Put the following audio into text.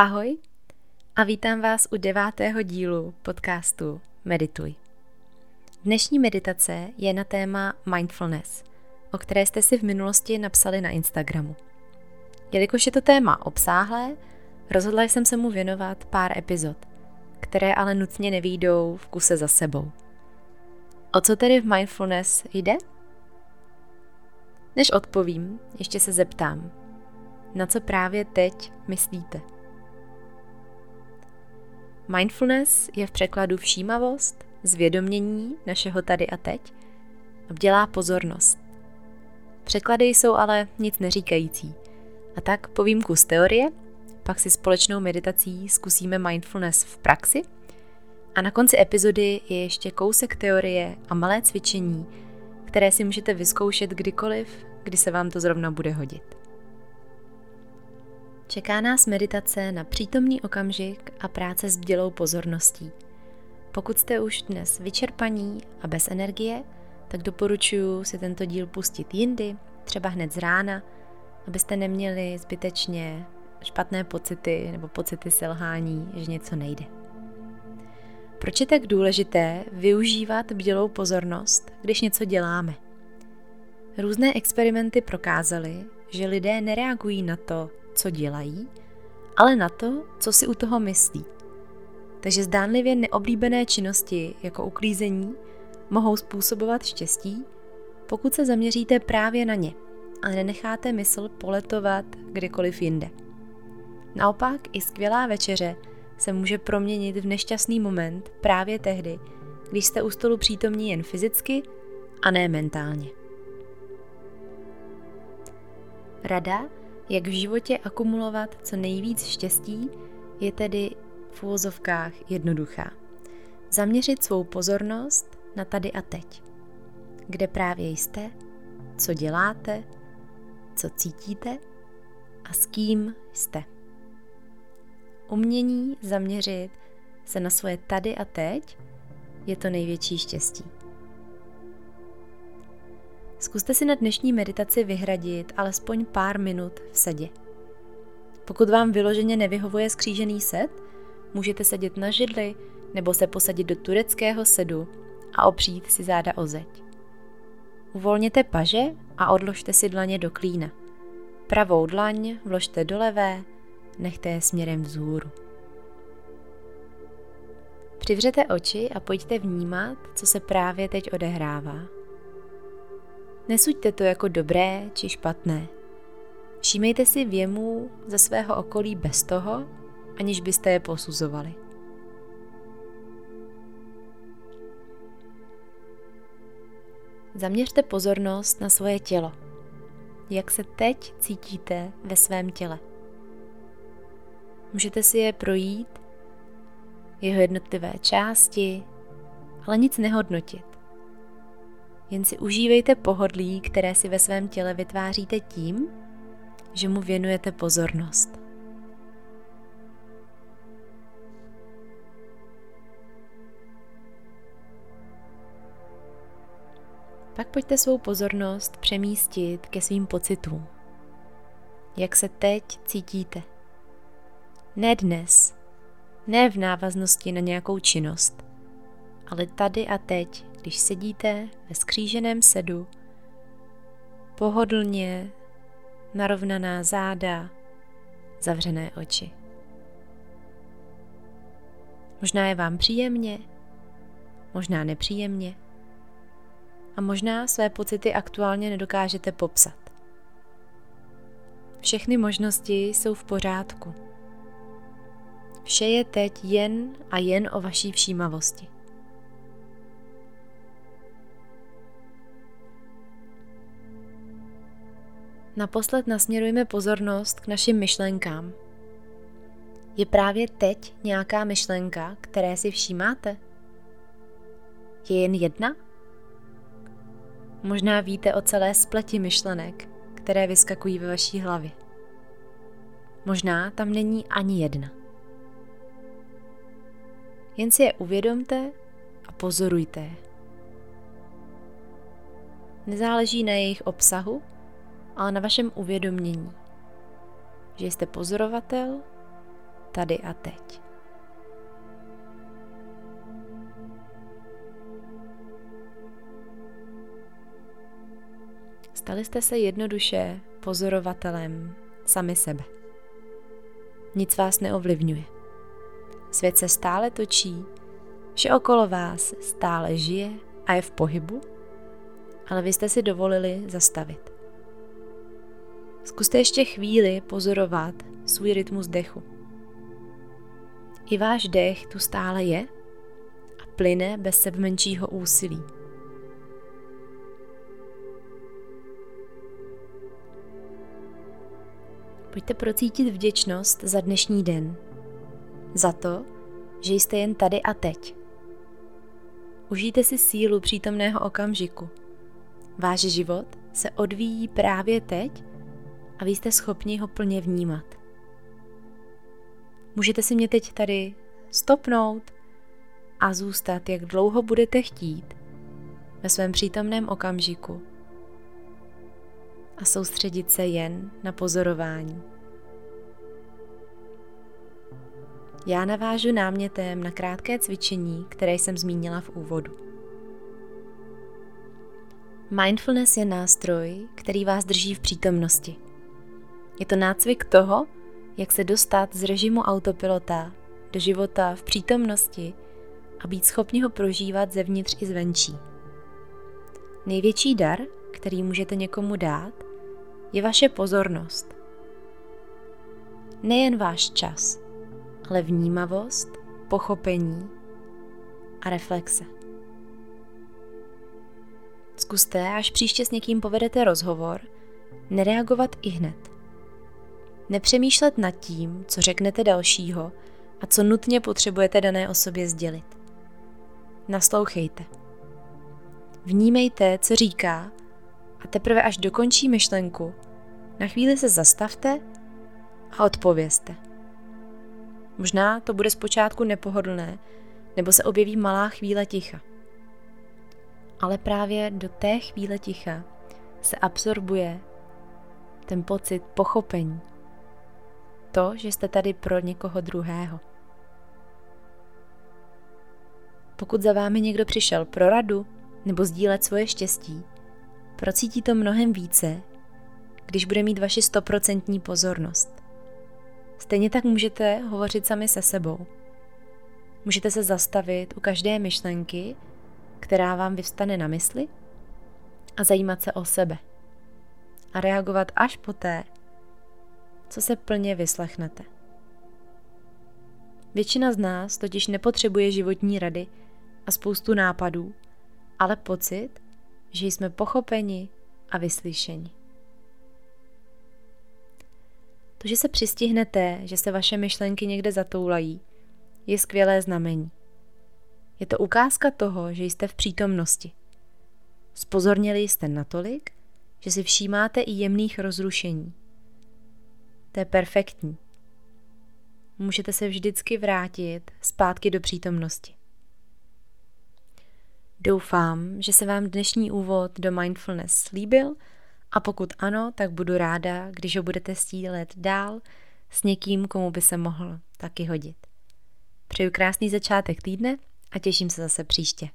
Ahoj a vítám vás u devátého dílu podcastu Medituj. Dnešní meditace je na téma mindfulness, o které jste si v minulosti napsali na Instagramu. Jelikož je to téma obsáhlé, rozhodla jsem se mu věnovat pár epizod, které ale nutně nevídou v kuse za sebou. O co tedy v mindfulness jde? Než odpovím, ještě se zeptám, na co právě teď myslíte? Mindfulness je v překladu všímavost, zvědomění našeho tady a teď a dělá pozornost. Překlady jsou ale nic neříkající. A tak po výjimku z teorie, pak si společnou meditací zkusíme mindfulness v praxi a na konci epizody je ještě kousek teorie a malé cvičení, které si můžete vyzkoušet kdykoliv, kdy se vám to zrovna bude hodit. Čeká nás meditace na přítomný okamžik a práce s bdělou pozorností. Pokud jste už dnes vyčerpaní a bez energie, tak doporučuji si tento díl pustit jindy, třeba hned z rána, abyste neměli zbytečně špatné pocity nebo pocity selhání, že něco nejde. Proč je tak důležité využívat bdělou pozornost, když něco děláme? Různé experimenty prokázaly, že lidé nereagují na to, co dělají, ale na to, co si u toho myslí. Takže zdánlivě neoblíbené činnosti jako uklízení mohou způsobovat štěstí, pokud se zaměříte právě na ně a nenecháte mysl poletovat kdekoliv jinde. Naopak i skvělá večeře se může proměnit v nešťastný moment právě tehdy, když jste u stolu přítomní jen fyzicky a ne mentálně. Rada, jak v životě akumulovat co nejvíc štěstí, je tedy v úvozovkách jednoduchá. Zaměřit svou pozornost na tady a teď. Kde právě jste, co děláte, co cítíte a s kým jste. Umění zaměřit se na svoje tady a teď je to největší štěstí. Zkuste si na dnešní meditaci vyhradit alespoň pár minut v sedě. Pokud vám vyloženě nevyhovuje skřížený set, můžete sedět na židli nebo se posadit do tureckého sedu a opřít si záda o zeď. Uvolněte paže a odložte si dlaně do klína. Pravou dlaň vložte do levé, nechte je směrem vzhůru. Přivřete oči a pojďte vnímat, co se právě teď odehrává. Nesuďte to jako dobré či špatné. Všímejte si věmů ze svého okolí bez toho, aniž byste je posuzovali. Zaměřte pozornost na svoje tělo. Jak se teď cítíte ve svém těle? Můžete si je projít, jeho jednotlivé části, ale nic nehodnotit. Jen si užívejte pohodlí, které si ve svém těle vytváříte tím, že mu věnujete pozornost. Pak pojďte svou pozornost přemístit ke svým pocitům. Jak se teď cítíte? Ne dnes, ne v návaznosti na nějakou činnost, ale tady a teď, když sedíte ve skříženém sedu, pohodlně, narovnaná záda, zavřené oči. Možná je vám příjemně, možná nepříjemně a možná své pocity aktuálně nedokážete popsat. Všechny možnosti jsou v pořádku. Vše je teď jen a jen o vaší všímavosti. Naposled nasměrujeme pozornost k našim myšlenkám. Je právě teď nějaká myšlenka, které si všímáte? Je jen jedna? Možná víte o celé spleti myšlenek, které vyskakují ve vaší hlavě. Možná tam není ani jedna. Jen si je uvědomte a pozorujte je. Nezáleží na jejich obsahu, ale na vašem uvědomění, že jste pozorovatel tady a teď. Stali jste se jednoduše pozorovatelem sami sebe. Nic vás neovlivňuje. Svět se stále točí, vše okolo vás stále žije a je v pohybu, ale vy jste si dovolili zastavit. Zkuste ještě chvíli pozorovat svůj rytmus dechu. I váš dech tu stále je a plyne bez sebe menšího úsilí. Pojďte procítit vděčnost za dnešní den. Za to, že jste jen tady a teď. Užijte si sílu přítomného okamžiku. Váš život se odvíjí právě teď a vy jste schopni ho plně vnímat. Můžete si mě teď tady stopnout a zůstat, jak dlouho budete chtít, ve svém přítomném okamžiku a soustředit se jen na pozorování. Já navážu námětem na krátké cvičení, které jsem zmínila v úvodu. Mindfulness je nástroj, který vás drží v přítomnosti. Je to nácvik toho, jak se dostat z režimu autopilota do života v přítomnosti a být schopni ho prožívat zevnitř i zvenčí. Největší dar, který můžete někomu dát, je vaše pozornost. Nejen váš čas, ale vnímavost, pochopení a reflexe. Zkuste, až příště s někým povedete rozhovor, nereagovat i hned. Nepřemýšlet nad tím, co řeknete dalšího a co nutně potřebujete dané osobě sdělit. Naslouchejte. Vnímejte, co říká a teprve až dokončí myšlenku, na chvíli se zastavte a odpovězte. Možná to bude zpočátku nepohodlné, nebo se objeví malá chvíle ticha. Ale právě do té chvíle ticha se absorbuje ten pocit pochopení. To, že jste tady pro někoho druhého. Pokud za vámi někdo přišel pro radu nebo sdílet svoje štěstí, procítí to mnohem více, když bude mít vaši stoprocentní pozornost. Stejně tak můžete hovořit sami se sebou. Můžete se zastavit u každé myšlenky, která vám vyvstane na mysli a zajímat se o sebe. A reagovat až poté, co se plně vyslechnete. Většina z nás totiž nepotřebuje životní rady a spoustu nápadů, ale pocit, že jsme pochopeni a vyslyšeni. To, že se přistihnete, že se vaše myšlenky někde zatoulají, je skvělé znamení. Je to ukázka toho, že jste v přítomnosti. Spozornili jste natolik, že si všímáte i jemných rozrušení. To je perfektní. Můžete se vždycky vrátit zpátky do přítomnosti. Doufám, že se vám dnešní úvod do mindfulness líbil a pokud ano, tak budu ráda, když ho budete stílet dál s někým, komu by se mohl taky hodit. Přeju krásný začátek týdne a těším se zase příště.